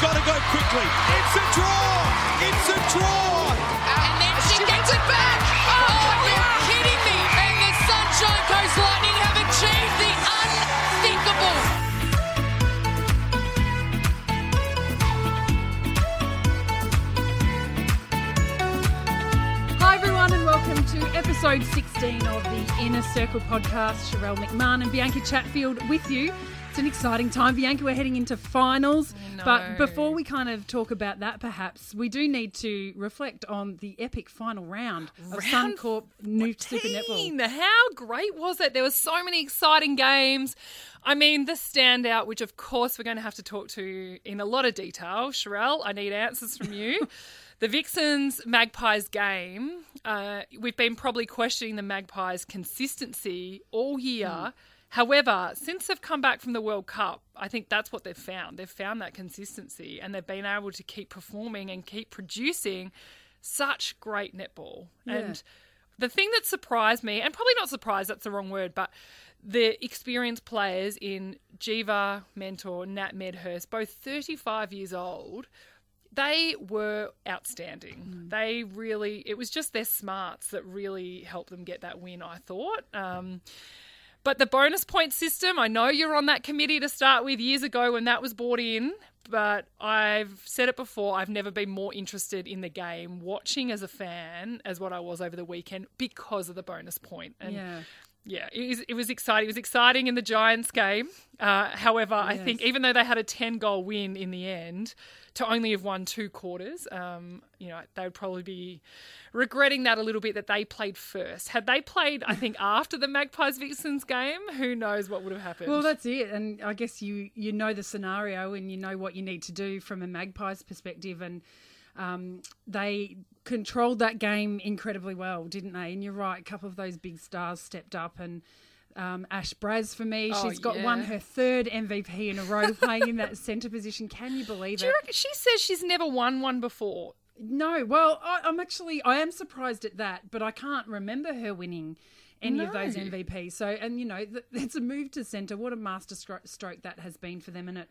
got to go quickly. It's a draw. It's a draw. And then she gets it back. Oh, you're kidding me. And the Sunshine Coast Lightning have achieved the unthinkable. Hi, everyone, and welcome to episode 16 of the Inner Circle podcast. Sharelle McMahon and Bianca Chatfield with you. It's an exciting time, Bianca. We're heading into finals. But before we kind of talk about that, perhaps, we do need to reflect on the epic final round of Round Suncorp New Super Netball. How great was it? There were so many exciting games. I mean, the standout, which of course we're going to have to talk to in a lot of detail. Sharelle, I need answers from you. the Vixens Magpies game, uh, we've been probably questioning the Magpies' consistency all year. However, since they've come back from the World Cup, I think that's what they've found. They've found that consistency and they've been able to keep performing and keep producing such great netball. And the thing that surprised me, and probably not surprised, that's the wrong word, but the experienced players in Geva, Mentor, Nat Medhurst, both 35 years old, they were outstanding. They really, it was just their smarts that really helped them get that win, I thought. Um, but the bonus point system, I know you're on that committee to start with years ago when that was brought in, but I've said it before, I've never been more interested in the game watching as a fan as what I was over the weekend because of the bonus point. And Yeah. Yeah, it was, it was exciting. It was exciting in the Giants game. Uh, however, I think even though they had a 10 goal win in the end, to only have won two quarters, um, you know, they would probably be regretting that a little bit that they played first. Had they played, I think, after the Magpies Vixens game, who knows what would have happened? Well, that's it, and I guess you you know the scenario and you know what you need to do from a Magpies perspective, and um, they controlled that game incredibly well, didn't they? And you're right, a couple of those big stars stepped up, and um, Ash Braz for me, Oh, she's got yeah. won her third MVP in a row playing in that centre position. Can you believe you it? reckon, she says she's never won one before. No, well, I, I'm actually I am surprised at that, but I can't remember her winning any of those No. MVPs. So, and you know, th- it's a move to centre. What a master stro- stroke that has been for them, and it,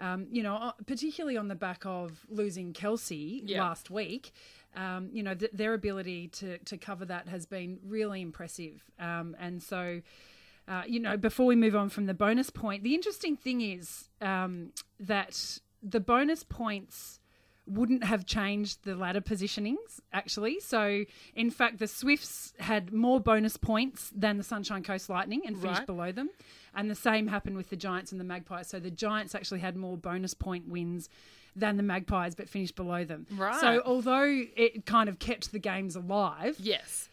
um, you know, uh, particularly on the back of losing Kelsey Yeah. last week. Um, you know, th- their ability to to cover that has been really impressive, um, and so. Uh, you know, before we move on from the bonus point, the interesting thing is um, that the bonus points wouldn't have changed the ladder positionings actually. So, in fact, the Swifts had more bonus points than the Sunshine Coast Lightning and finished Right. below them. And the same happened with the Giants and the Magpies. So, the Giants actually had more bonus point wins than the Magpies, but finished below them. Right. So, although it kind of kept the games alive, Yes.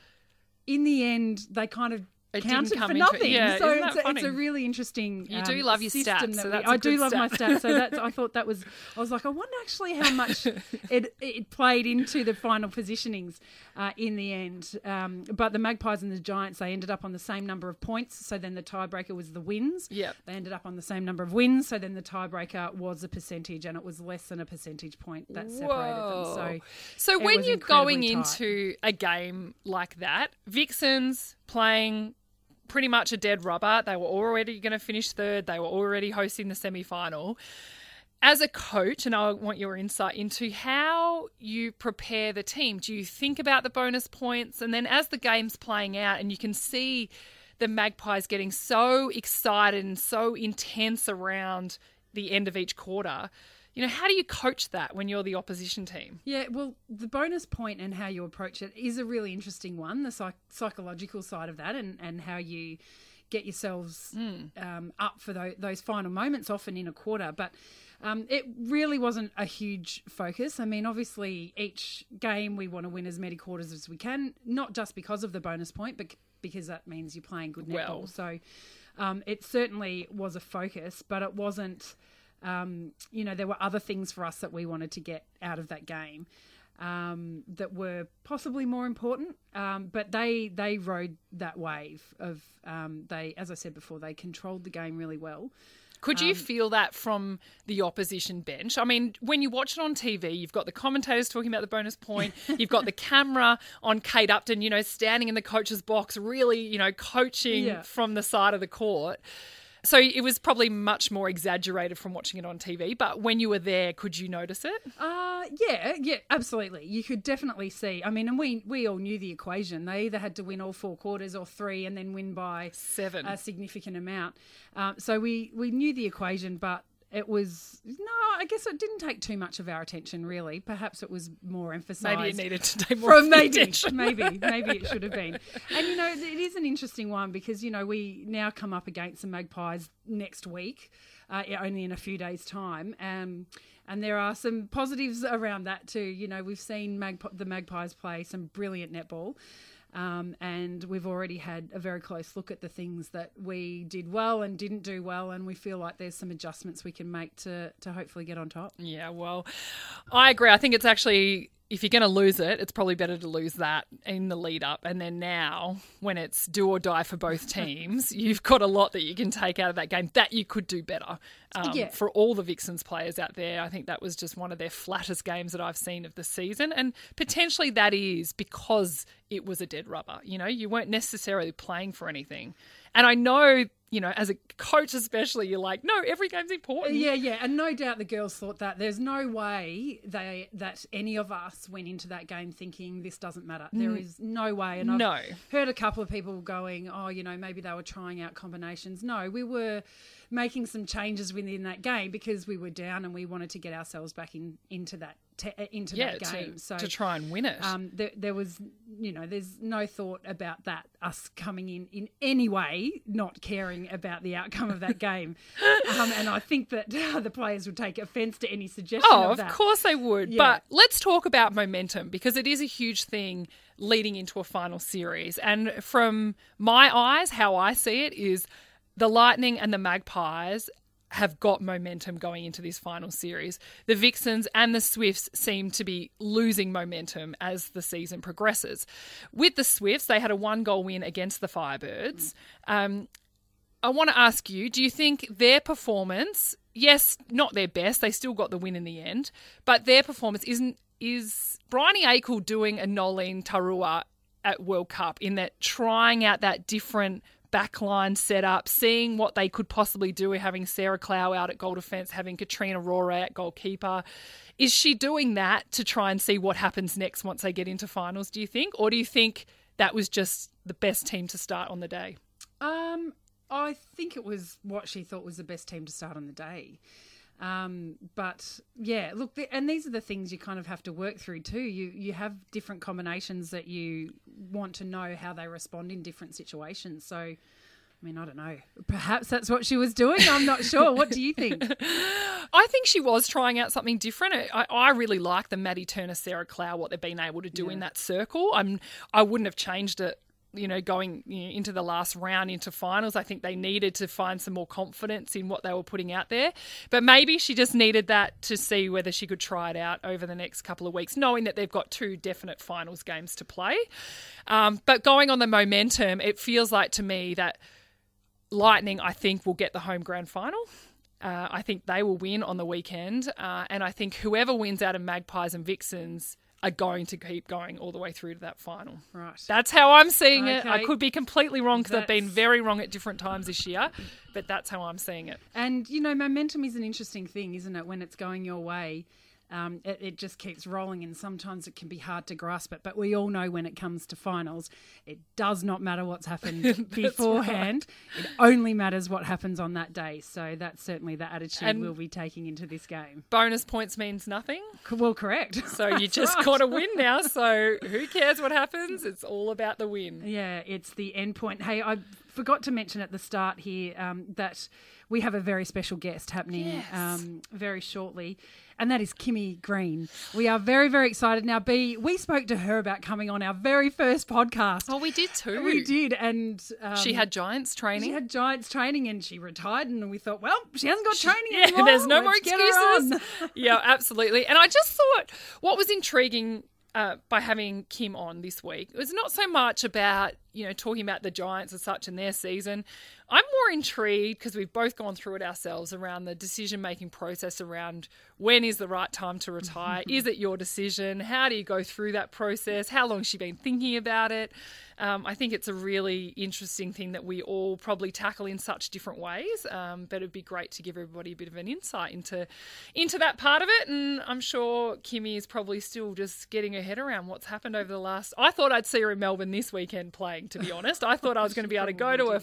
in the end, they kind of It didn't counted come for into- nothing. yeah, so it's, a, it's a really interesting. You do um, love your stats, so we- I do love my stat. stats. So that's I thought that was. I was like, I wonder actually how much it it played into the final positionings uh, in the end. Um, but the Magpies and the Giants they ended up on the same number of points. So then the tiebreaker was the wins. Yep. They ended up on the same number of wins. So then the tiebreaker was a percentage, and it was less than a percentage point that separated them. So. So when you're going tight. into a game like that, Vixens playing pretty much a dead rubber. They were already going to finish third. They were already hosting the semi final. As a coach, and I want your insight into how you prepare the team. Do you think about the bonus points? And then as the game's playing out and you can see the Magpies getting so excited and so intense around the end of each quarter, you know, how do you coach that when you're the opposition team? Yeah, well, the bonus point and how you approach it is a really interesting one, the psych- psychological side of that, and, and how you get yourselves um, up for tho- those final moments, often in a quarter. But um, it really wasn't a huge focus. I mean, obviously, each game we want to win as many quarters as we can, not just because of the bonus point, but because that means you're playing good netball. Well. So um, it certainly was a focus, but it wasn't um, you know, there were other things for us that we wanted to get out of that game um, that were possibly more important. Um, but they they rode that wave of um, they, as I said before, they controlled the game really well. Could you feel that from the opposition bench? I mean, when you watch it on TV, you've got the commentators talking about the bonus point, you've got the camera on Kate Upton, you know, standing in the coach's box, really, you know, coaching Yeah. from the side of the court. So it was probably much more exaggerated from watching it on TV. But when you were there, could you notice it? Uh, yeah, yeah, absolutely. You could definitely see. I mean, and we we all knew the equation. They either had to win all four quarters or three, and then win by Seven. a significant amount. Um, so we we knew the equation, but it was no. I guess it didn't take too much of our attention, really. Perhaps it was more emphasised. Maybe it needed to take more From maybe, attention. maybe, maybe it should have been. And you know, it is an interesting one because you know we now come up against the Magpies next week, uh, only in a few days' time. Um, and there are some positives around that too. You know, we've seen Magp- the Magpies play some brilliant netball. Um, and we've already had a very close look at the things that we did well and didn't do well, and we feel like there's some adjustments we can make to to hopefully get on top. Yeah, well, I agree. I think it's actually if you're going to lose it, it's probably better to lose that in the lead up, and then now when it's do or die for both teams, you've got a lot that you can take out of that game that you could do better. Um, Yeah. For all the Vixens players out there, I think that was just one of their flattest games that I've seen of the season, and potentially that is because it was a dead rubber. You know, you weren't necessarily playing for anything, and I know. You know, as a coach, especially, you're like, no, every game's important. Yeah, yeah, and no doubt the girls thought that. There's no way they that any of us went into that game thinking this doesn't matter. There mm. is no way. And I've No. heard a couple of people going, "Oh, you know, maybe they were trying out combinations." No, we were making some changes within that game because we were down and we wanted to get ourselves back in into that te- into yeah, that game. to, so to try and win it. um, there, there was, you know, there's no thought about that, us coming in in any way, not caring about the outcome of that game. um, and I think that the players would take offence to any suggestion Oh, of of course they would. Yeah. But let's talk about momentum because it is a huge thing leading into a final series. And from my eyes, how I see it is the Lightning and the Magpies have got momentum going into this final series. The Vixens and the Swifts seem to be losing momentum as the season progresses. With the Swifts, they had a one goal win against the Firebirds. Um, I want to ask you do you think their performance, yes, not their best, they still got the win in the end, but their performance isn't, is Briony Akle doing a Noeline Taurua at World Cup in that trying out that different backline set up, seeing what they could possibly do, having Sarah Klau out at goal defence, having Katrina Rore at goalkeeper. Is she doing that to try and see what happens next once they get into finals, do you think? Or do you think that was just the best team to start on the day? Um, I think it was what she thought was the best team to start on the day. Um, but yeah, look, the, and these are the things you kind of have to work through too. You you have different combinations that you want to know how they respond in different situations. So, I mean, I don't know. Perhaps that's what she was doing. I'm not sure. What do you think? I think she was trying out something different. I, I really like the Maddy Turner, Sarah Klau, what they've been able to do in that circle. I'm I wouldn't have changed it. You know, going you know, into the last round, into finals, I think they needed to find some more confidence in what they were putting out there. But maybe she just needed that to see whether she could try it out over the next couple of weeks, knowing that they've got two definite finals games to play. Um, but going on the momentum, it feels like to me that Lightning, I think, will get the home grand final. Uh, I think they will win on the weekend. Uh, and I think whoever wins out of Magpies and Vixens are going to keep going all the way through to that final. Right. That's how I'm seeing it. I could be completely wrong because I've been very wrong at different times this year, but that's how I'm seeing it. And you know, momentum is an interesting thing, isn't it? When it's going your way, um, it, it just keeps rolling, and sometimes it can be hard to grasp it. But we all know when it comes to finals, it does not matter what's happened beforehand. It only matters what happens on that day. So that's certainly the attitude And- we'll be taking into this game. Bonus points means nothing. C- Well, correct. So you just got to win now. So who cares what happens? It's all about the win. Yeah, it's the end point. Hey, I forgot to mention at the start here um, that we have a very special guest happening Yes. um, very shortly, and that is Kimmy Green. We are very, very excited. Now, B, we spoke to her about coming on our very first podcast. Oh, we did too. we did, and um, She had Giants training. she had Giants training, and she retired, and we thought, well, she hasn't got training Yeah, anymore. there's no more Let's her excuses. yeah, absolutely. And I just thought what was intriguing uh, by having Kim on this week was not so much about you know, talking about the Giants as such in their season. I'm more intrigued because we've both gone through it ourselves around the decision making process around when is the right time to retire? is it your decision? How do you go through that process? How long has she been thinking about it? Um, I think it's a really interesting thing that we all probably tackle in such different ways. Um, but it'd be great to give everybody a bit of an insight into into that part of it. And I'm sure Kimmy is probably still just getting her head around what's happened over the last. I thought I'd see her in Melbourne this weekend playing. To be honest, I thought I was going to be able to go to a,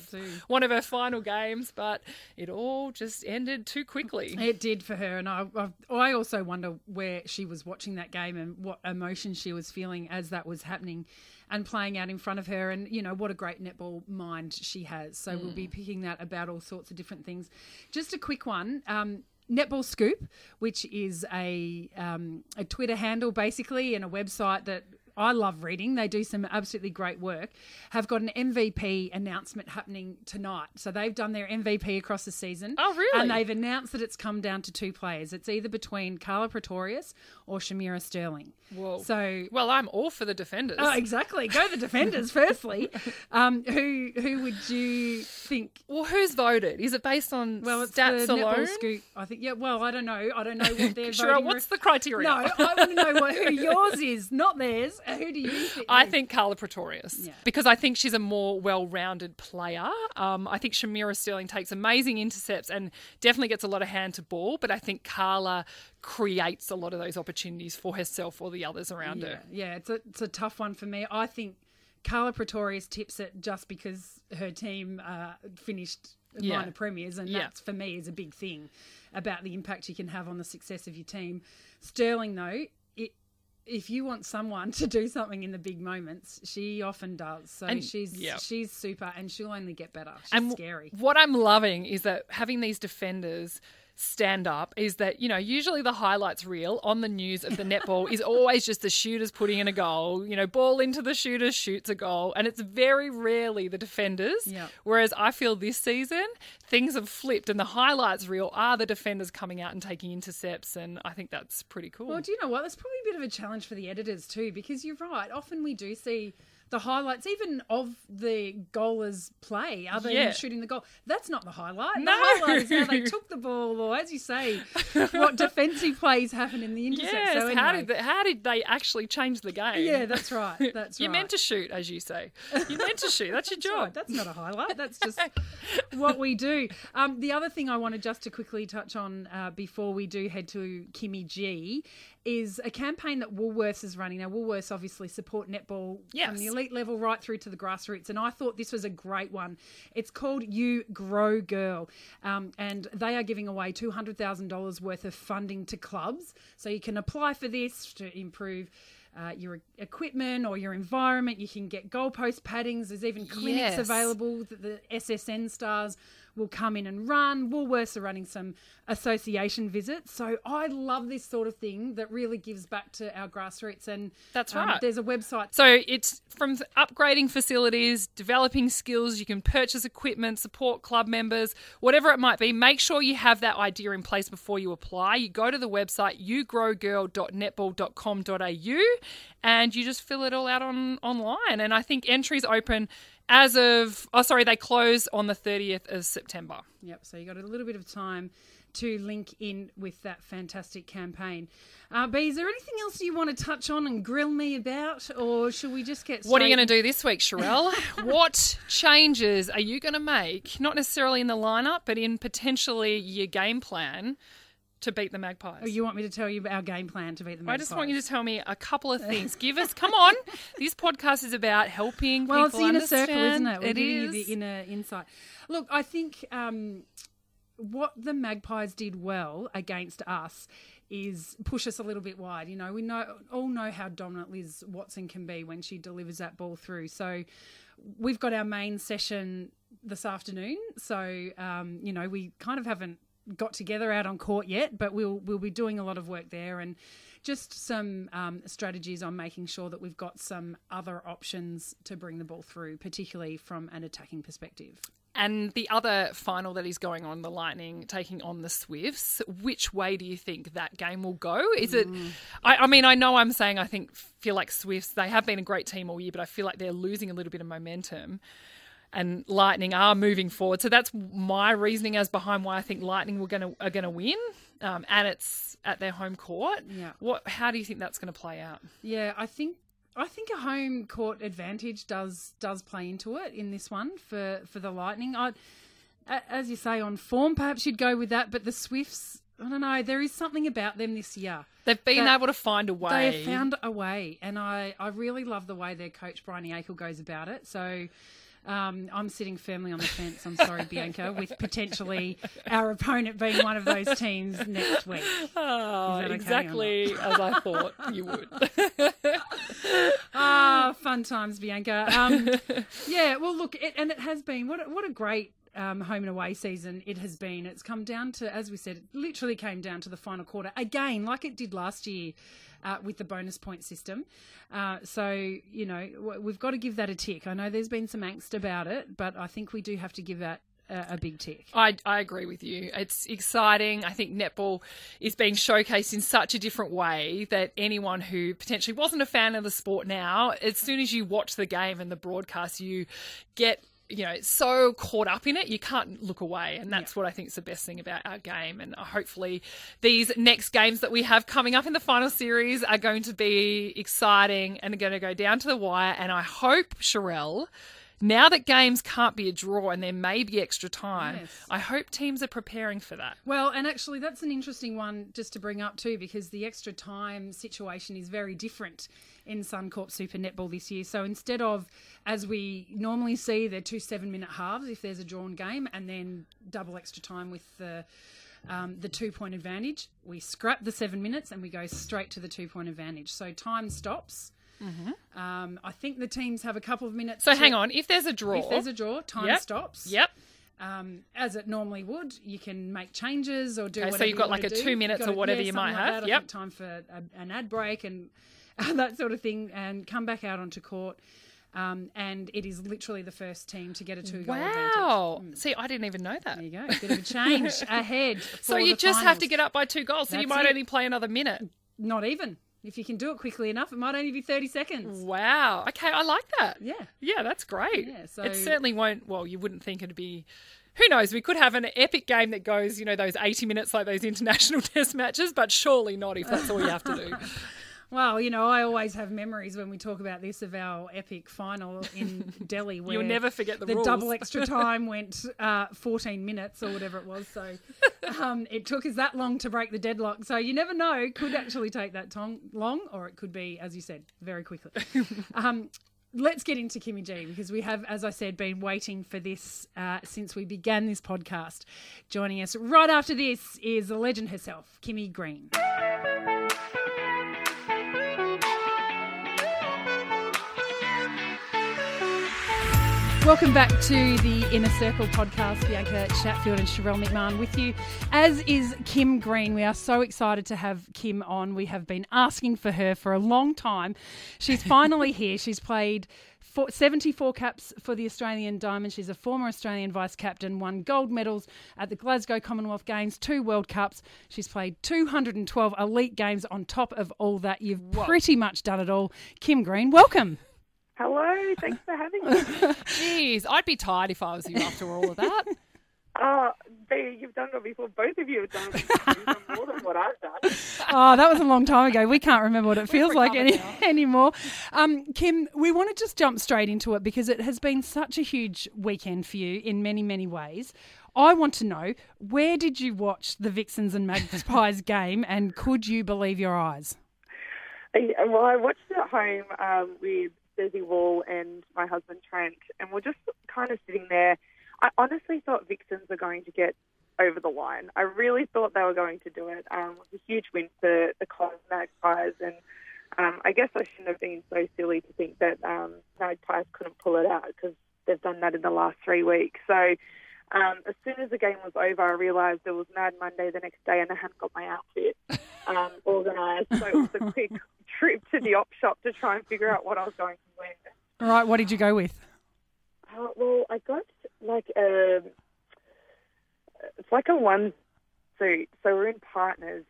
one of her final games, but it all just ended too quickly. It did for her, and I, I, I also wonder where she was watching that game and what emotion she was feeling as that was happening and playing out in front of her. And, you know, what a great netball mind she has. So mm. we'll be picking that about all sorts of different things. Just a quick one. Um, Netball Scoop, which is a um, a Twitter handle basically and a website that I love reading. They do some absolutely great work. Have got an MVP announcement happening tonight. So they've done their MVP across the season. Oh, really? And they've announced that it's come down to two players. It's either between Karla Pretorius or Shamera Sterling. Whoa. So well, I'm all for the defenders. Oh, exactly. Go the defenders. firstly, um, who who would you think? Well, who's voted? Is it based on well, it's stats the alone? Scoop, I think. Yeah. Well, I don't know. I don't know what they're sure, voting. What's the criteria? No, I want to know what, who yours is, not theirs. Who do you think? I think Karla Pretorius Yeah. because I think she's a more well-rounded player. Um, I think Shamera Sterling takes amazing intercepts and definitely gets a lot of hand to ball, but I think Karla creates a lot of those opportunities for herself or the others around yeah, her. yeah. It's a it's a tough one for me. I think Karla Pretorius tips it just because her team uh, finished Yeah. minor premiers, and Yeah. that's for me is a big thing about the impact you can have on the success of your team. Sterling, though, if you want someone to do something in the big moments, she often does. So And- she's yeah. she's super, and she'll only get better. She's and scary. What I'm loving is that having these defenders stand up is that you know usually the highlights reel on the news of the netball is always just the shooters putting in a goal you know ball into the shooter shoots a goal and it's very rarely the defenders Yeah. whereas i feel this season things have flipped and the highlights reel are the defenders coming out and taking intercepts and i think that's pretty cool Well, do you know what? That's probably a bit of a challenge for the editors too, because you're right. Often we do see the highlights, even of the goalers' play, other Yeah. than shooting the goal. That's not the highlight. No. The highlight is how they took the ball, or as you say, what defensive plays happen in the intercept. yes so how did the, how did they actually change the game Yeah, that's right. That's you right. meant to shoot as you say you're meant to shoot that's your That's job right. That's not a highlight. That's just what we do. Um, the other thing I wanted just to quickly touch on uh, before we do head to Kimmy G is a campaign that Woolworths is running. Now, Woolworths obviously support netball Yes. from the elite level right through to the grassroots, and I thought this was a great one. It's called You Grow Girl, um, and they are giving away two hundred thousand dollars worth of funding to clubs. So you can apply for this to improve uh, your equipment or your environment. You can get goalpost paddings. There's even clinics Yes. available that the SSN stars will come in and run. Woolworths are running some association visits. So I love this sort of thing that really gives back to our grassroots. And That's um, right. There's a website. So it's from upgrading facilities, developing skills, you can purchase equipment, support club members, whatever it might be. Make sure you have that idea in place before you apply. You go to the website yougrowgirl.netball.com.au and you just fill it all out on online. And I think entries open as of oh sorry, they close on the 30th of September. Yep. So you got a little bit of time to link in with that fantastic campaign. Uh, B, is there anything else you want to touch on and grill me about, or should we just get? Started? What are you going to do this week, Sharelle? what changes are you going to make, not necessarily in the lineup, but in potentially your game plan to beat the Magpies? Oh, you want me to tell you our game plan to beat the I just want you to tell me a couple of things. Give us, come on. This podcast is about helping Well, it's the inner circle, isn't it? We're It giving you the inner insight. Look, I think um, what the Magpies did well against us is push us a little bit wide. You know, we know all know how dominant Liz Watson can be when she delivers that ball through. So we've got our main session this afternoon. So um, you know, we kind of haven't got together out on court yet, but we'll we'll be doing a lot of work there and just some um, strategies on making sure that we've got some other options to bring the ball through, particularly from an attacking perspective. and the other final that is going on, the Lightning taking on the Swifts. Which way do you think that game will go? Is it? I, I mean, I know I'm saying I think feel like Swifts. They have been a great team all year, but I feel like they're losing a little bit of momentum. And Lightning are moving forward, so that's my reasoning as behind why I think Lightning were going to are going to win, um, and it's at their home court. Yeah. What? How do you think that's going to play out? Yeah, I think I think a home court advantage does does play into it in this one for for the Lightning. I, as you say, on form, perhaps you'd go with that, but the Swifts. I don't know. There is something about them this year. They've been able to find a way. They have found a way, and I, I really love the way their coach Briony Akle goes about it. So um, I'm sitting firmly on the fence. I'm sorry, Bianca, with potentially our opponent being one of those teams next week. Oh, okay exactly as I thought you would. Ah, fun times, Bianca. Um, yeah, well, look, it, and it has been what a, what a great um, home and away season it has been. It's come down to, as we said, it literally came down to the final quarter again, like it did last year. Uh, with the bonus point system. Uh, so, you know, we've got to give that a tick. I know there's been some angst about it, but I think we do have to give that a, big tick. I, I agree with you. It's exciting. I think netball is being showcased in such a different way that anyone who potentially wasn't a fan of the sport now, as soon as you watch the game and the broadcast, you get you know so caught up in it you can't look away and that's what i think is the best thing about our game and hopefully these next games that we have coming up in the final series are going to be exciting and are going to go down to the wire and i hope Sharelle now that games can't be a draw and there may be extra time, Yes. I hope teams are preparing for that. Well, and actually, that's an interesting one just to bring up too, because the extra time situation is very different in Suncorp Super Netball this year. So instead of, as we normally see, they're two seven minute halves if there's a drawn game, and then double extra time with the. Um, the two point advantage, we scrap the seven minutes and we go straight to the two point advantage. So time stops. Um, I think the teams have a couple of minutes. Mm-hmm. So to- hang on, if there's a draw, If there's a draw, time Yep. stops Yep. um, as it normally would. You can make changes or do Okay, so you've got you like a do. two minutes got or whatever yeah, you might like have. That. Yep. time for a, an ad break and that sort of thing, and come back out onto court. Um, and it is literally the first team to get a two goal advantage. Wow. See, I didn't even know that. There you go. Bit of a change ahead. So you just have to get up by two goals, so you might it. only play another minute. Not even. If you can do it quickly enough, it might only be 30 seconds. Wow. Okay, I like that. Yeah. Yeah, that's great. Yeah, so- It certainly won't. Well, you wouldn't think it'd be. Who knows? We could have an epic game that goes, you know, those 80 minutes like those international test matches, but surely not if that's all you have to do. Well, you know, I always have memories when we talk about this of our epic final in Delhi. Where You'll never forget the the rules. double extra time went uh, 14 minutes or whatever it was. So um, it took us that long to break the deadlock. So you never know. It could actually take that tong- long, or it could be, as you said, very quickly. um, let's get into Kimmy G because we have, as I said, been waiting for this uh, since we began this podcast. Joining us right after this is the legend herself, Kimmy Green. Welcome back to the Inner Circle podcast. Bianca Chatfield and Sharelle McMahon with you, as is Kim Green. We are so excited to have Kim on. We have been asking for her for a long time. She's finally here. She's played 74 caps for the Australian Diamond. She's a former Australian vice captain, won gold medals at the Glasgow Commonwealth Games, two World Cups. She's played 212 elite games on top of all that. You've pretty much done it all. Kim Green, welcome. Hello, thanks for having me. Jeez, I'd be tired if I was you after all of that. Oh, Bea, you've done it before. Both of you have done it done more than what I've done. Oh, that was a long time ago. We can't remember what it feels like any, anymore. Um, Kim, we want to just jump straight into it because it has been such a huge weekend for you in many, many ways. I want to know where did you watch the Vixens and Magpies game and could you believe your eyes? Well, I watched it at home um, with Desi Wall and my husband Trent, and we're just kind of sitting there. I honestly thought Vixens were going to get over the line. I really thought they were going to do it. Um, it was a huge win for the Cos Magpies, and um, I guess I shouldn't have been so silly to think that um, Magpies couldn't pull it out because they've done that in the last three weeks. So um, as soon as the game was over, I realised it was Mad Monday the next day, and I hadn't got my outfit um, organised. So it was a quick trip to the op shop to try and figure out what I was going to wear. All right, what did you go with? Uh, well, I got like a, it's like a one suit. So we're in partners.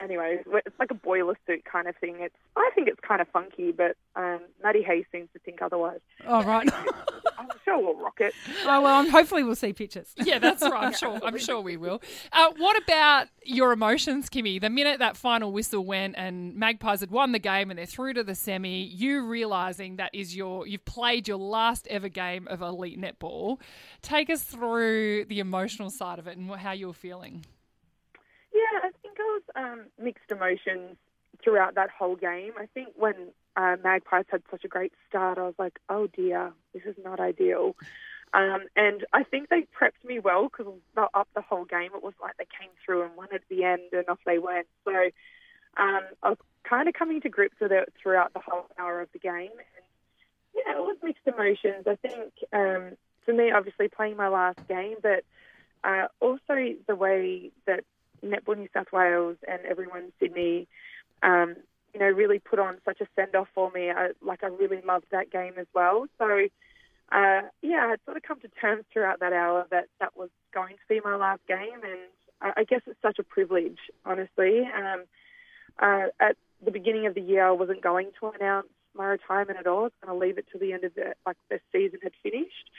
Anyways, it's like a boiler suit kind of thing. It's I think it's kind of funky, but um, Maddie Hayes seems to think otherwise. Oh right. I'm sure we'll rock it. oh well, um, hopefully we'll see pictures. Yeah, that's right. I'm sure. I'm sure we will. Uh, what about your emotions, Kimmy? The minute that final whistle went and Magpies had won the game and they're through to the semi, you realizing that is your you've played your last ever game of elite netball. Take us through the emotional side of it and how you were feeling. Yeah, I think I um, mixed emotions throughout that whole game. I think when uh, Magpies had such a great start, I was like, oh dear, this is not ideal. Um, and I think they prepped me well because they up the whole game. It was like they came through and won at the end and off they went. So um, I was kind of coming to grips with it throughout the whole hour of the game. And yeah, it was mixed emotions. I think um, for me, obviously playing my last game, but uh, also the way that New South Wales and everyone in Sydney, um, you know, really put on such a send off for me. I, like I really loved that game as well. So uh, yeah, I'd sort of come to terms throughout that hour that that was going to be my last game, and I, I guess it's such a privilege, honestly. Um, uh, at the beginning of the year, I wasn't going to announce my retirement at all. I was going to leave it till the end of the like the season had finished.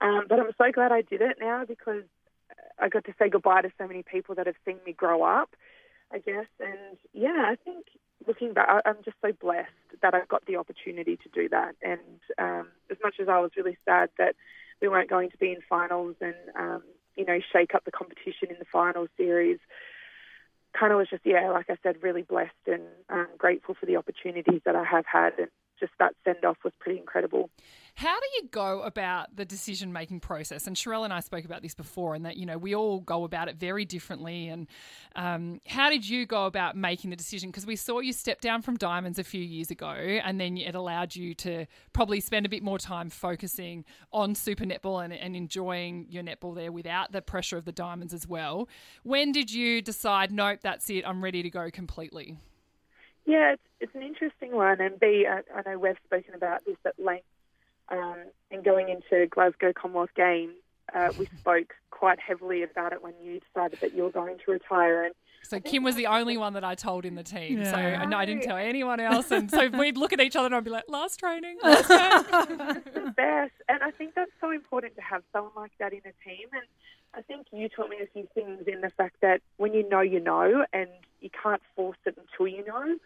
Um, but I'm so glad I did it now because I got to say goodbye to so many people that have seen me grow up, I guess. And yeah, I think looking back, I'm just so blessed that I got the opportunity to do that. And um, as much as I was really sad that we weren't going to be in finals and, um, you know, shake up the competition in the final series, kind of was just, yeah, like I said, really blessed and um, grateful for the opportunities that I have had. And just that send off was pretty incredible. How do you go about the decision making process? And Sharelle and I spoke about this before, and that you know we all go about it very differently. And um, how did you go about making the decision? Because we saw you step down from Diamonds a few years ago, and then it allowed you to probably spend a bit more time focusing on Super Netball and, and enjoying your netball there without the pressure of the Diamonds as well. When did you decide? Nope, that's it. I'm ready to go completely. Yeah, it's, it's an interesting one, and B, I, I know we've spoken about this at length. Um, and going into Glasgow Commonwealth Games, uh, we spoke quite heavily about it when you decided that you were going to retire. And so Kim was the only one that I told in the team. Yeah. So no, I didn't tell anyone else. And so we'd look at each other and I'd be like, last training. Last the best. And I think that's so important to have someone like that in a team. And I think you taught me a few things in the fact that when you know, you know, and you can't force it until you know.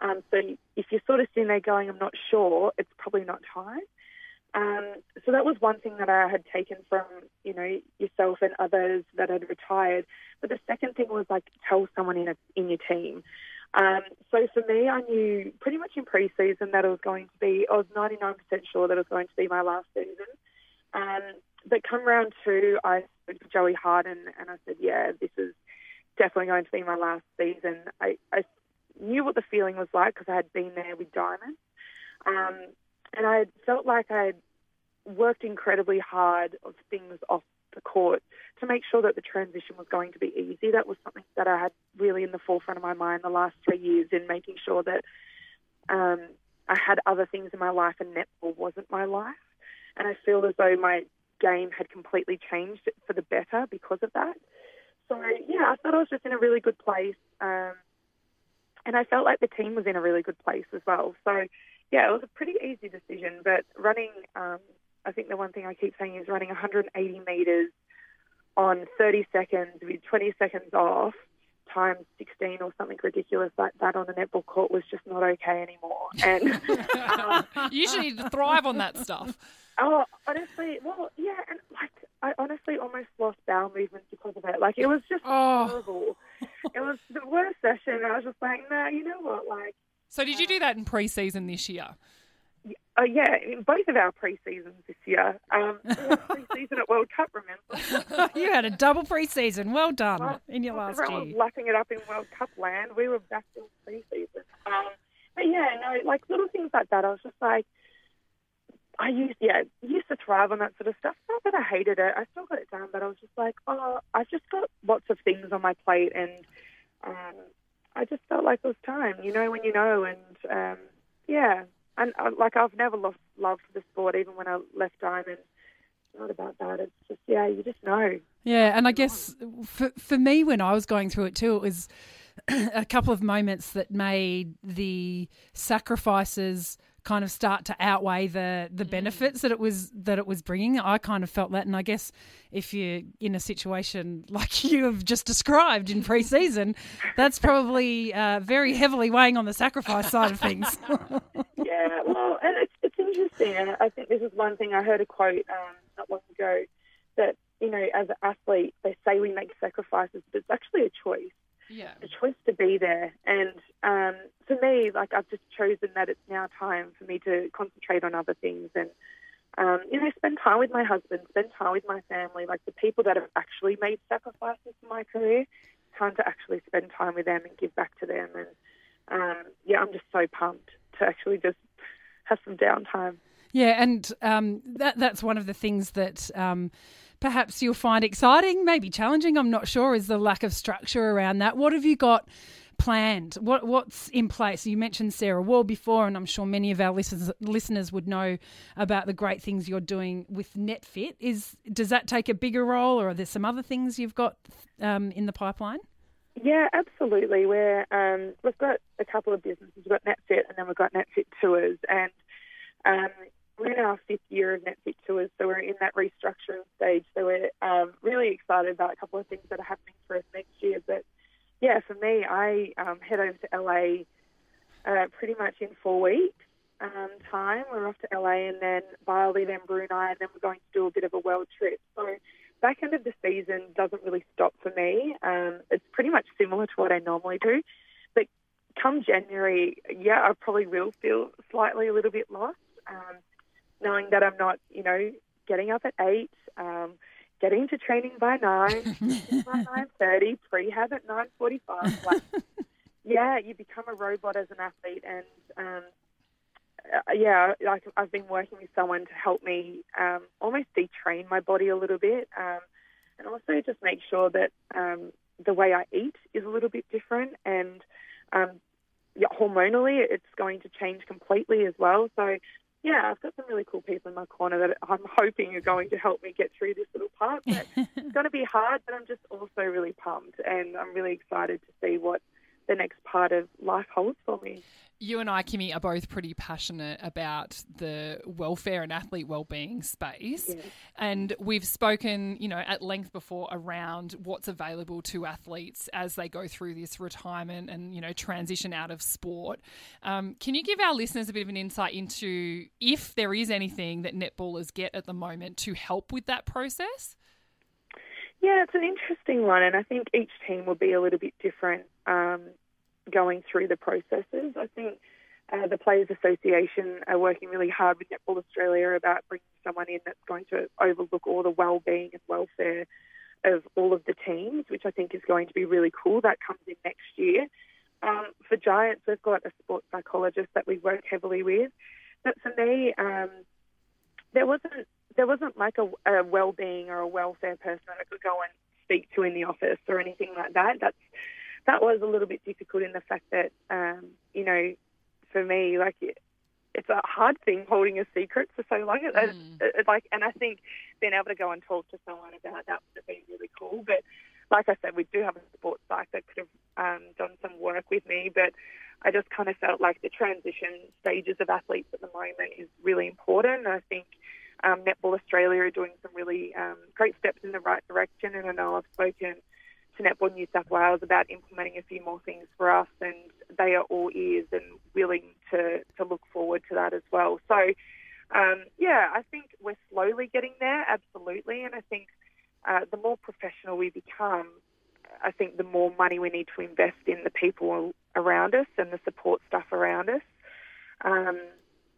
Um, so if you're sort of sitting there going, I'm not sure, it's probably not time. Um, so that was one thing that I had taken from, you know, yourself and others that had retired. But the second thing was like tell someone in a, in your team. Um, so for me, I knew pretty much in pre-season that it was going to be. I was 99% sure that it was going to be my last season. Um, but come round two, I spoke to Joey Harten and I said, yeah, this is definitely going to be my last season. I, I knew what the feeling was like because I had been there with Diamond. Um, and I felt like I had worked incredibly hard of things off the court to make sure that the transition was going to be easy. That was something that I had really in the forefront of my mind the last three years in making sure that um, I had other things in my life and netball wasn't my life. And I feel as though my game had completely changed for the better because of that. So yeah, I thought I was just in a really good place. Um, and I felt like the team was in a really good place as well. So yeah, it was a pretty easy decision. But running, um, I think the one thing I keep saying is running 180 meters on 30 seconds with 20 seconds off times 16 or something ridiculous like that on the netball court was just not okay anymore. And um, you usually thrive on that stuff. Oh, honestly, well, yeah, and like I honestly almost lost bowel movements because of it. Like it was just oh. horrible. it was the worst session. I was just like, no, nah, you know what, like so did you do that in pre-season this year? Uh, yeah, in both of our pre-seasons this year. Um, pre-season at World Cup, remember? you had a double pre-season. Well done well, in your last year. was lapping it up in World Cup land. We were back in pre-season. Um, but yeah, no, like little things like that. I was just like, I used yeah used to thrive on that sort of stuff. Not that I hated it. I still got it done, but I was just like, oh, I've just got lots of things on my plate, and um, I just felt like it was time. You know when you know, and um, yeah, and uh, like I've never lost love for the sport, even when I left Diamond. It's not about that. It's just yeah, you just know. Yeah, and I guess for for me when I was going through it too, it was a couple of moments that made the sacrifices kind of start to outweigh the the benefits that it was that it was bringing. I kind of felt that, and I guess if you're in a situation like you have just described in pre-season, that's probably uh, very heavily weighing on the sacrifice side of things. yeah, well, and it's it's interesting, and I think this is one thing I heard a quote um, not long ago that you know as an athlete they say we make sacrifices, but it's actually a choice Yeah. a choice to be there. And um, for me, like I've just chosen that it's now time for me to concentrate on other things and, um, you know, spend time with my husband, spend time with my family, like the people that have actually made sacrifices in my career. Time to actually spend time with them and give back to them. And um, yeah, I'm just so pumped to actually just have some downtime. Yeah, and um, that that's one of the things that um, perhaps you'll find exciting, maybe challenging. I'm not sure. Is the lack of structure around that? What have you got planned? What what's in place? You mentioned Sarah Wall before, and I'm sure many of our listeners listeners would know about the great things you're doing with NetFit. Is does that take a bigger role, or are there some other things you've got um, in the pipeline? Yeah, absolutely. We're um, we've got a couple of businesses. We've got NetFit, and then we've got NetFit Tours, and um, we're in our fifth year of NetFit Tours, so we're in that restructuring stage. So we're um, really excited about a couple of things that are happening for us next year. But yeah, for me, I um, head over to LA uh, pretty much in four weeks. Um, time we're off to LA and then Bali, then Brunei, and then we're going to do a bit of a world trip. So back end of the season doesn't really stop for me. Um, it's pretty much similar to what I normally do. But come January, yeah, I probably will feel slightly a little bit lost, um, knowing that I'm not, you know, getting up at eight, um, getting to training by nine, by nine thirty, prehab at nine forty-five. Like, yeah, you become a robot as an athlete, and um, uh, yeah, like I've been working with someone to help me um, almost detrain my body a little bit, um, and also just make sure that um, the way I eat is a little bit different, and um, yeah, hormonally it's going to change completely as well. So yeah, I've got some really cool people in my corner that I'm hoping are going to help me get through this little part. But it's going to be hard, but I'm just also really pumped, and I'm really excited to see what the next part of life holds for me. You and I, Kimmy, are both pretty passionate about the welfare and athlete well-being space, and we've spoken, you know, at length before around what's available to athletes as they go through this retirement and you know transition out of sport. Um, can you give our listeners a bit of an insight into if there is anything that netballers get at the moment to help with that process? Yeah, it's an interesting one, and I think each team will be a little bit different um, going through the processes. I think uh, the Players Association are working really hard with Netball Australia about bringing someone in that's going to overlook all the well-being and welfare of all of the teams, which I think is going to be really cool. That comes in next year. Um, for Giants, we've got a sports psychologist that we work heavily with. But for me, um, there wasn't there wasn't like a, a well-being or a welfare person that I could go and speak to in the office or anything like that. That's that was a little bit difficult in the fact that um, you know, for me, like it, it's a hard thing holding a secret for so long. It, it, it, like, and I think being able to go and talk to someone about that would have been really cool. But like I said, we do have a sports psych that could have um, done some work with me, but I just kind of felt like the transition stages of athletes at the moment is really important. I think um, Netball Australia are doing some really um, great steps in the right direction. And I know I've spoken to Netball New South Wales about implementing a few more things for us, and they are all ears and willing to, to look forward to that as well. So, um, yeah, I think we're slowly getting there, absolutely. And I think uh, the more professional we become, I think the more money we need to invest in the people around us and the support staff around us. Um,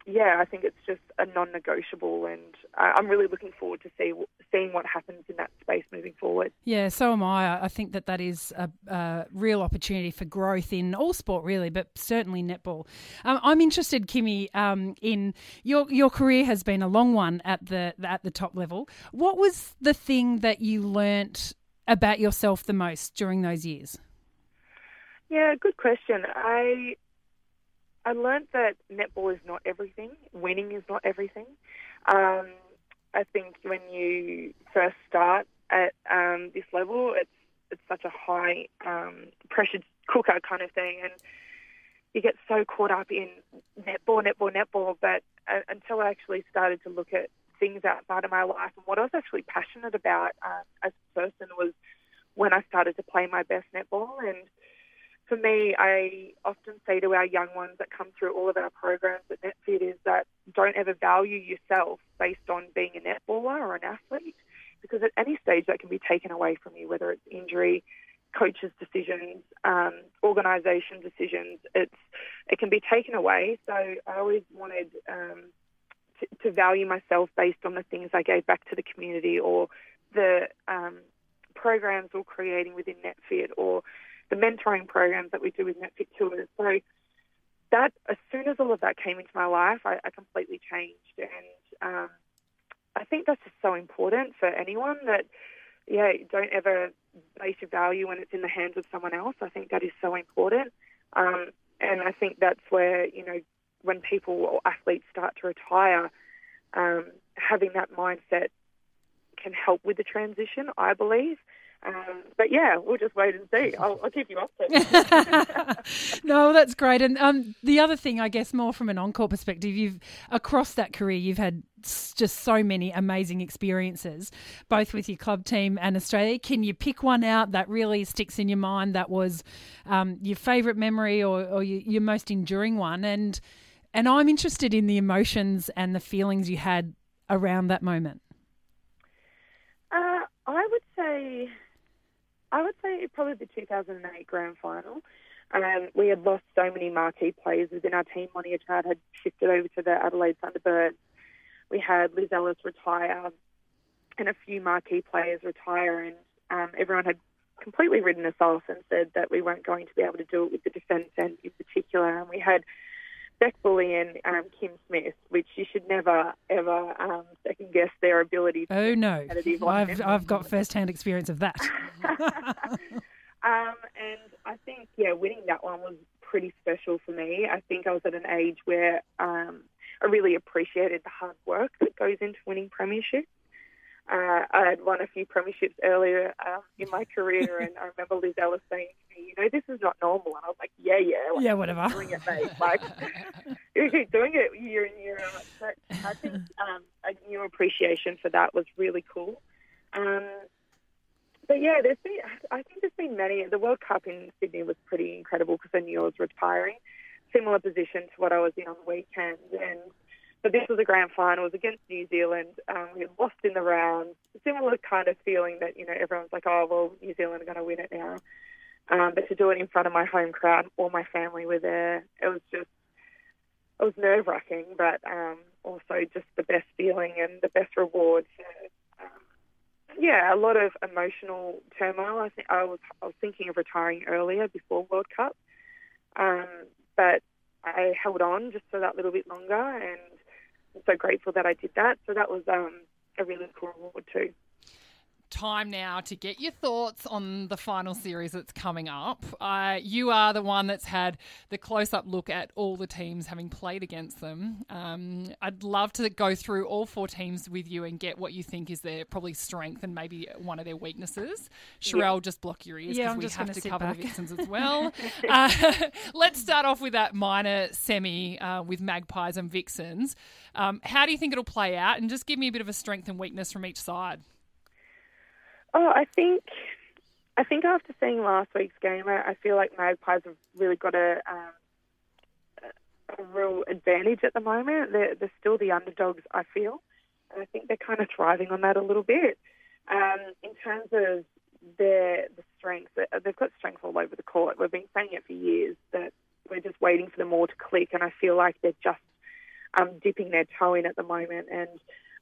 yeah, I think it's just a non-negotiable, and I- I'm really looking forward to see seeing what happens in that space moving forward. Yeah, so am I. I think that that is a, a real opportunity for growth in all sport, really, but certainly netball. Um, I'm interested, Kimmy, um, in your your career has been a long one at the at the top level. What was the thing that you learnt about yourself the most during those years? Yeah, good question. I I learned that netball is not everything. Winning is not everything. Um, I think when you first start at um, this level, it's it's such a high um, pressured cooker kind of thing, and you get so caught up in netball, netball, netball. But uh, until I actually started to look at things outside of my life and what I was actually passionate about uh, as a person was when I started to play my best netball. And for me, I often say to our young ones that come through all of our programs at NetFit is that don't ever value yourself based on being a netballer or an athlete because at any stage that can be taken away from you, whether it's injury, coaches' decisions, um, organisation decisions. It's it can be taken away. So I always wanted um, to, to, value myself based on the things I gave back to the community or the um, programs we're creating within NetFit or the mentoring programs that we do with NetFit Tours. So that as soon as all of that came into my life, I, I completely changed, and um, I think that's just so important for anyone that yeah, don't ever base your value when it's in the hands of someone else. I think that is so important. Um, and I think that's where, you know, when people or athletes start to retire, um, having that mindset can help with the transition, I believe. Um, but yeah, we'll just wait and see. I'll, I'll keep you updated. no, that's great. And um, the other thing, I guess, more from an encore perspective, you've across that career, you've had just so many amazing experiences, both with your club team and Australia. Can you pick one out that really sticks in your mind? That was um, your favourite memory or, or your, your most enduring one? And and I'm interested in the emotions and the feelings you had around that moment. Uh, I would say I would say probably the 2008 grand final. Um, we had lost so many marquee players within our team. Mo'onia Chad had shifted over to the Adelaide Thunderbirds. We had Liz Ellis retire and a few marquee players retire, and um, everyone had completely written us off and said that we weren't going to be able to do it with the defence end in particular. And we had Bully and um, Kim Smith, which you should never ever um, second guess their ability. To oh no, I've I've got first hand experience of that. um, and I think yeah, winning that one was pretty special for me. I think I was at an age where um, I really appreciated the hard work that goes into winning premierships. Uh, I had won a few premierships earlier um, in my career, and I remember Liz Ellis saying to me, "You know, this is not normal." And I was like, "Yeah, yeah, like, yeah, whatever." Doing it, mate. Like you keep doing it year in year out. But I think um, a new appreciation for that was really cool. Um, but yeah, there's been. I think there's been many. The World Cup in Sydney was pretty incredible because I knew I was retiring. Similar position to what I was in on the weekend, and but this was a grand final. It was against New Zealand. Um, we had lost in the round. Similar kind of feeling that, you know, everyone's like, oh, well, New Zealand are going to win it now. Um, but to do it in front of my home crowd, all my family were there. It was just, it was nerve wracking, but um, also just the best feeling and the best reward. For, um, yeah, a lot of emotional turmoil. I think I was I was thinking of retiring earlier before World Cup, um, but I held on just for that little bit longer, and so grateful that I did that. So that was um, a really cool reward too time now to get your thoughts on the final series that's coming up. Uh, you are the one that's had the close up look at all the teams having played against them. Um, I'd love to go through all four teams with you and get what you think is their probably strength and maybe one of their weaknesses. Sharelle, yeah. just block your ears because yeah, we have to cover back. the Vixens as well. uh, let's start off with that minor semi uh, with Magpies and Vixens. Um, how do you think it'll play out? And just give me a bit of a strength and weakness from each side. Oh, I think I think after seeing last week's game, I, I feel like Magpies have really got a, um, a real advantage at the moment. They're, they're still the underdogs, I feel, and I think they're kind of thriving on that a little bit. Um, in terms of their the strengths, they've got strength all over the court. We've been saying it for years that we're just waiting for them all to click, and I feel like they're just um, dipping their toe in at the moment and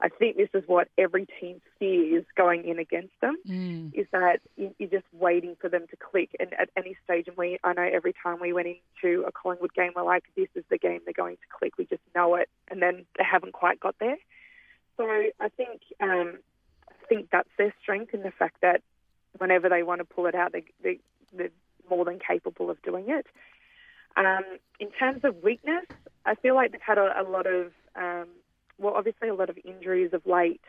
I think this is what every team fears going in against them mm. is that you're just waiting for them to click. And at any stage, and we, I know every time we went into a Collingwood game, we're like, this is the game they're going to click. We just know it. And then they haven't quite got there. So I think, um, I think that's their strength in the fact that whenever they want to pull it out, they, they, they're more than capable of doing it. Um, in terms of weakness, I feel like they've had a, a lot of um, well, obviously a lot of injuries of late.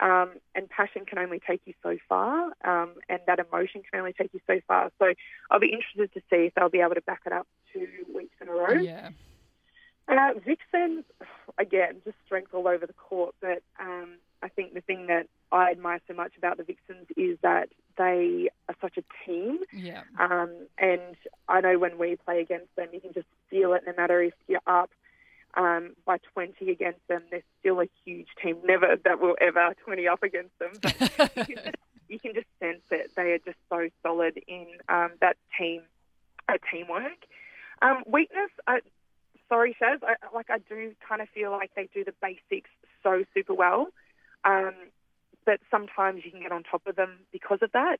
Um, and passion can only take you so far, um, and that emotion can only take you so far. So I'll be interested to see if they'll be able to back it up two weeks in a row. Yeah. Uh, Vixen, again, just strength all over the court. But um, I think the thing that I admire so much about the Vixens is that they are such a team. Yeah. Um, and I know when we play against them, you can just feel it no matter if you're up um, by 20 against them. They're still a huge team. Never that we'll ever 20 up against them. But you, can just, you can just sense it. They are just so solid in um, that team, uh, teamwork. Um, weakness, I, sorry, Shaz, I, like I do kind of feel like they do the basics so super well. Um, but sometimes you can get on top of them because of that,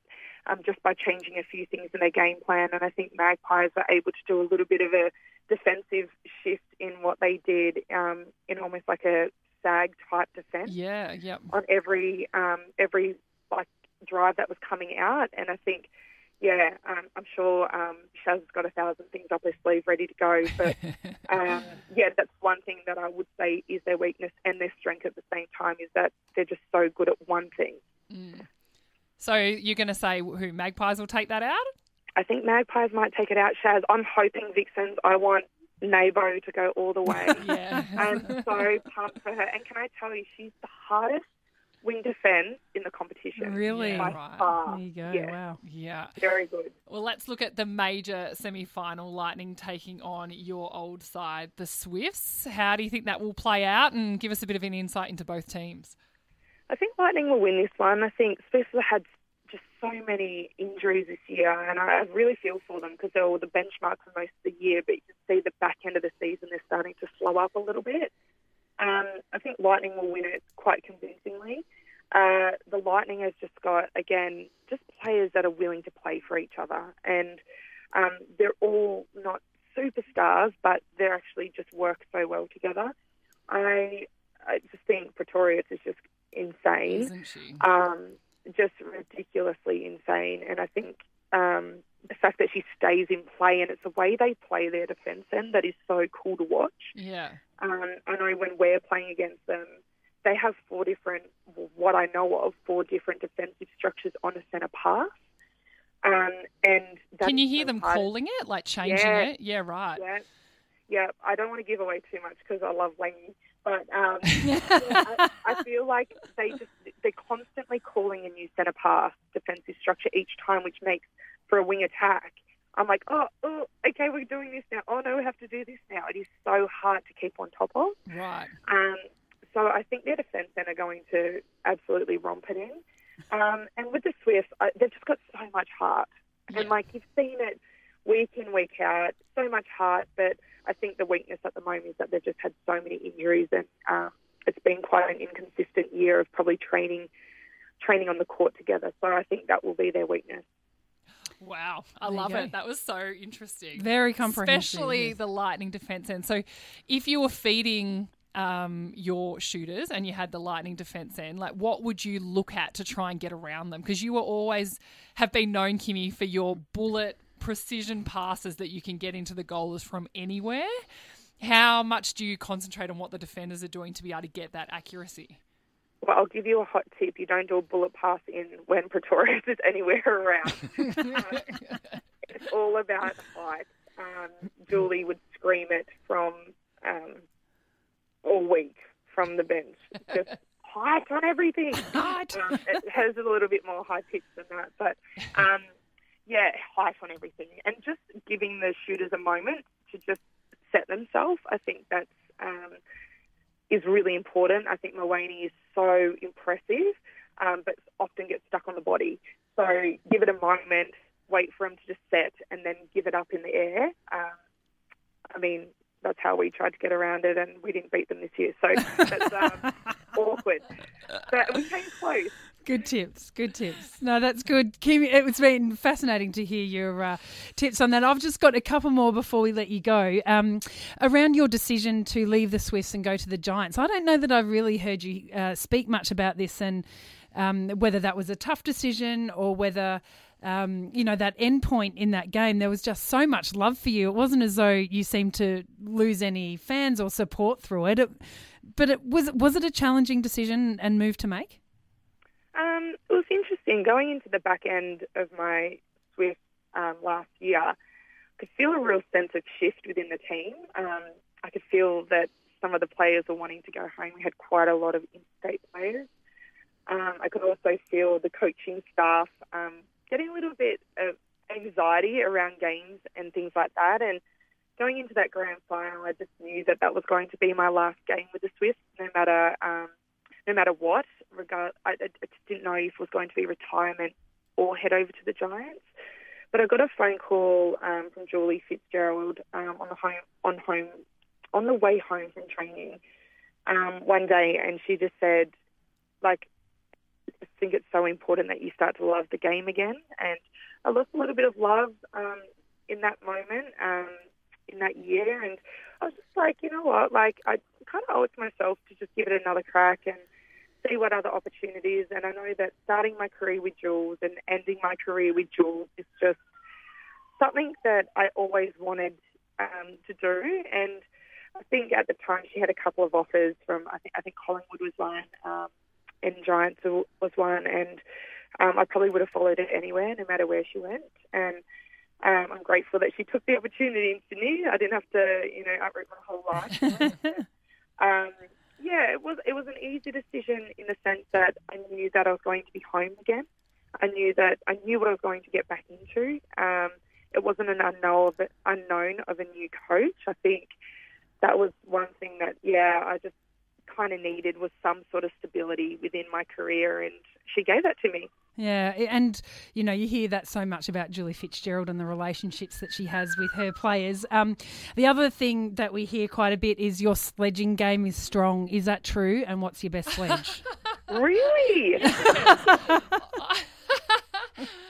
um, just by changing a few things in their game plan. And I think Magpies are able to do a little bit of a defensive shift in what they did um, in almost like a sag type defense Yeah. yeah. on every um, every like drive that was coming out. And I think, yeah, um, I'm sure um, Shaz has got a thousand things up his sleeve ready to go. But um, yeah, that's one thing that I would say is their weakness and their strength at the same time is that they're just so good at one thing. So you're going to say who Magpies will take that out? I think Magpies might take it out, Shaz. I'm hoping Vixens. I want Nabo to go all the way. Yeah. I'm so pumped for her. And can I tell you, she's the hardest wing defence in the competition. Really? Yeah, right. There you go. Yeah, Wow. Yeah. Very good. Well, let's look at the major semi final Lightning taking on your old side, the Swifts. How do you think that will play out? And give us a bit of an insight into both teams. I think Lightning will win this one. I think Swifts have had just so many injuries this year, and I really feel for them because they were the benchmark for most of the year. But you can see the back end of the season they're starting to slow up a little bit. Um, I think Lightning will win it quite convincingly. Uh, the Lightning has just got again just players that are willing to play for each other, and um, they're all not superstars, but they're actually just work so well together. I, I just think Pretorius is just insane Isn't she? um, just ridiculously insane. And I think um, the fact that she stays in play and it's the way they play their defence end that is so cool to watch. Yeah. Um, I know when we're playing against them, they have four different, what I know of, four different defensive structures on a centre pass. Um, and that's Can you hear so them hard. calling it, like changing Yeah. it? Yeah, right. Yeah, yeah. I don't want to give away too much because I love Langy, but um, yeah, I, I feel like they just they're constantly calling a new centre pass defensive structure each time, which makes for a wing attack. I'm like, oh, oh, okay, we're doing this now. Oh no, we have to do this now. It is so hard to keep on top of. Right. Um, so I think their defence end are going to absolutely romp it in. Um, and with the Swifts, I, they've just got so much heart. Yeah. And like you've seen it week in, week out, so much heart. But I think the weakness at the moment is that they've just had so many injuries, and uh, it's been quite an inconsistent year of probably training, training on the court together. So I think that will be their weakness. Wow. I love it. That was so interesting. Very comprehensive. Especially yes. the lightning defense end. So if you were feeding um, your shooters and you had the lightning defense end, like what would you look at to try and get around them? Because you were always have been known, Kimmy, for your bullet precision passes that you can get into the goalers from anywhere. How much do you concentrate on what the defenders are doing to be able to get that accuracy? Well, I'll give you a hot tip. You don't do a bullet pass in when Pretorius is anywhere around. Um, it's all about height. Um, Julie would scream it from um, all week from the bench. Just height on everything. Height. Um, it has a little bit more high pitch than that, but um, yeah, height on everything, and just giving the shooters a moment to just set themselves. I think that's um, is really important. I think Mulwaney is so impressive, um, but often gets stuck on the body. So give it a moment, wait for them to just set, and then give it up in the air. Um, I mean, that's how we tried to get around it, and we didn't beat them this year. So that's um, awkward. But we came close. Good tips. Good tips. No, that's good. Kim, it's been fascinating to hear your uh, tips on that. I've just got a couple more before we let you go. Um, around your decision to leave the Swifts and go to the Giants, I don't know that I've really heard you uh, speak much about this and um, whether that was a tough decision or whether. Um, you know that end point in that game, there was just so much love for you. It wasn't as though you seemed to lose any fans or support through it. it but it was was it a challenging decision and move to make? Um, it was interesting going into the back end of my Swift um, last year. I could feel a real sense of shift within the team. Um, I could feel that some of the players were wanting to go home. We had quite a lot of in-state players. Um, I could also feel the coaching staff um, getting a little bit of anxiety around games and things like that. And going into that grand final, I just knew that that was going to be my last game with the Swifts, no matter um, no matter what. Regard, I, I didn't know if it was going to be retirement or head over to the Giants. But I got a phone call um, from Julie Fitzgerald um, on the home on home on the way home from training um, one day, and she just said, like, I think it's so important that you start to love the game again. And I lost a little bit of love um, in that moment, um, in that year, and I was just like, you know what, like I kind of owe it to myself to just give it another crack and see what other opportunities. And I know that starting my career with Jules and ending my career with Jules is just something that I always wanted um, to do. And I think at the time she had a couple of offers from I think I think Collingwood was one, um, and Giants was one, and um, I probably would have followed it anywhere, no matter where she went. And um, I'm grateful that she took the opportunity in Sydney. I didn't have to, you know, uproot my whole life. um, yeah, it was it was an easy decision in the sense that I knew that I was going to be home again. I knew that I knew what I was going to get back into. Um, it wasn't an unknown of, unknown of a new coach. I think that was one thing that yeah I just kind of needed was some sort of stability within my career, and she gave that to me. Yeah, and you know, you hear that so much about Julie Fitzgerald and the relationships that she has with her players. Um, the other thing that we hear quite a bit is your sledging game is strong. Is that true? And what's your best sledge? really?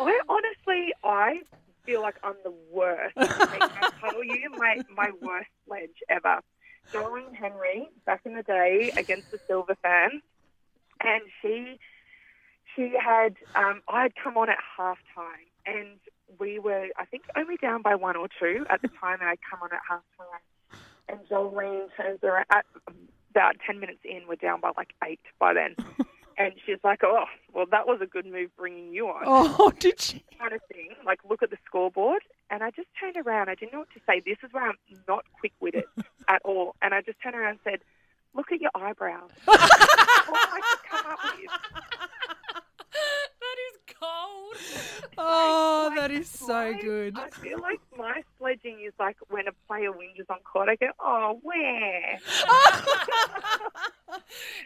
I honestly, I feel like I'm the worst. I tell you, my my worst sledge ever. Joline Henry back in the day against the Silver Ferns, and she she had, um, I had come on at half time and we were, I think, only down by one or two at the time, and I'd come on at half time. And Joline turns around, at about 10 minutes in, we're down by like eight by then. and she's like, oh, well, that was a good move bringing you on. Oh, did she? Kind of thing. Like, look at the scoreboard. And I just turned around. I didn't know what to say. This is where I'm not quick witted at all. And I just turned around and said, look at your eyebrows. all I could come up with. Cold. Oh, that is so good. I feel like my sledging is like when a player whinges on court. I go, oh, where?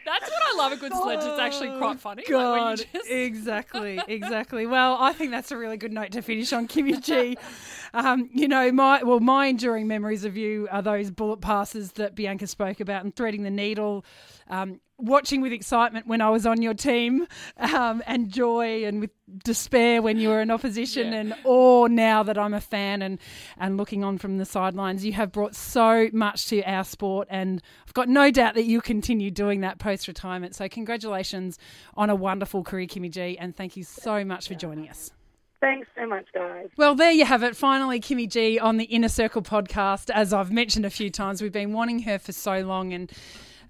That's what I love a good sledge. It's actually quite funny. like Oh, God, just- exactly, exactly. Well, I think that's a really good note to finish on, Kimmy G. Um, you know, my well, my enduring memories of you are those bullet passes that Bianca spoke about and threading the needle. Um, watching with excitement when I was on your team, um, and joy and with despair when you were in opposition, Yeah. and awe now that I'm a fan and and looking on from the sidelines. You have brought so much to our sport, and I've got no doubt that you'll continue doing that post retirement. So congratulations on a wonderful career, Kimmy G, and thank you so much for joining us. Thanks so much, guys. Well, there you have it. Finally, Kimmy G on the Inner Circle podcast. As I've mentioned a few times, we've been wanting her for so long. And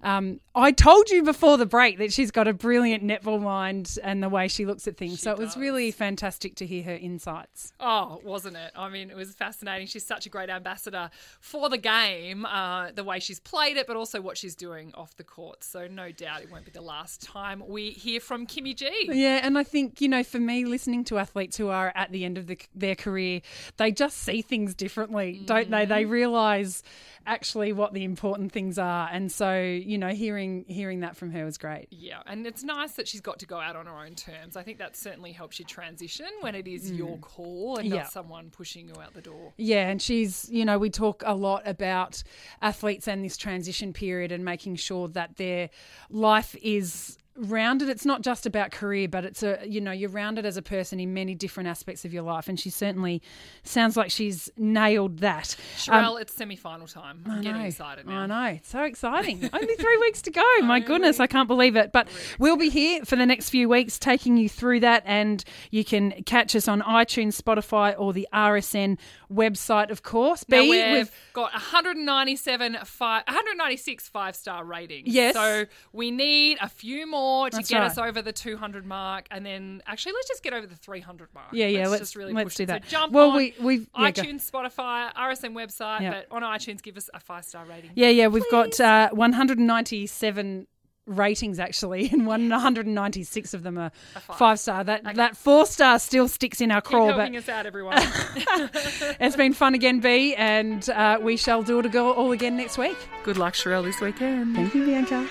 um, I told you before the break that she's got a brilliant netball mind and the way she looks at things. so it was really fantastic to hear her insights. Oh, wasn't it? I mean, it was fascinating. She's such a great ambassador for the game, uh, the way she's played it, but also what she's doing off the court. So, no doubt it won't be the last time we hear from Kimmy G. Yeah, and I think, you know, for me, listening to athletes who are at the end of the, their career, they just see things differently, don't they? They realise actually what the important things are. And so, you know, hearing hearing that from her was great. Yeah, and it's nice that she's got to go out on her own terms. I think that certainly helps you transition when it is your mm. call and Yeah. not someone pushing you out the door. Yeah, and she's, you know, we talk a lot about athletes and this transition period and making sure that their life is rounded. It's not just about career, but it's a you know you're rounded as a person in many different aspects of your life, and she certainly sounds like she's nailed that. Sharelle, it's semi-final time. I'm Um, I getting know, excited now. I know. It's so exciting. Only three weeks to go. My goodness, I can't believe it. But we'll be here for the next few weeks taking you through that. And you can catch us on iTunes, Spotify, or the RSN website, of course. Now B, we've got 197 five, 196 five star ratings. Yes. So we need a few more to That's get right. us over the 200 mark, and then actually let's just get over the 300 mark. Yeah, yeah, let's- just really let's push do it. So that. jump Well, on we- we've- yeah, go. iTunes, Spotify, RSN website, Yeah. but on iTunes, give us a five star rating. Yeah, yeah, we've got uh, 197 ratings actually, and 196 of them are five, star. That that four star still sticks in our Keep craw, but us out, everyone. it's been fun again, B, and uh, we shall do it all again next week. Good luck, Sharelle, this weekend. Thank you, Bianca.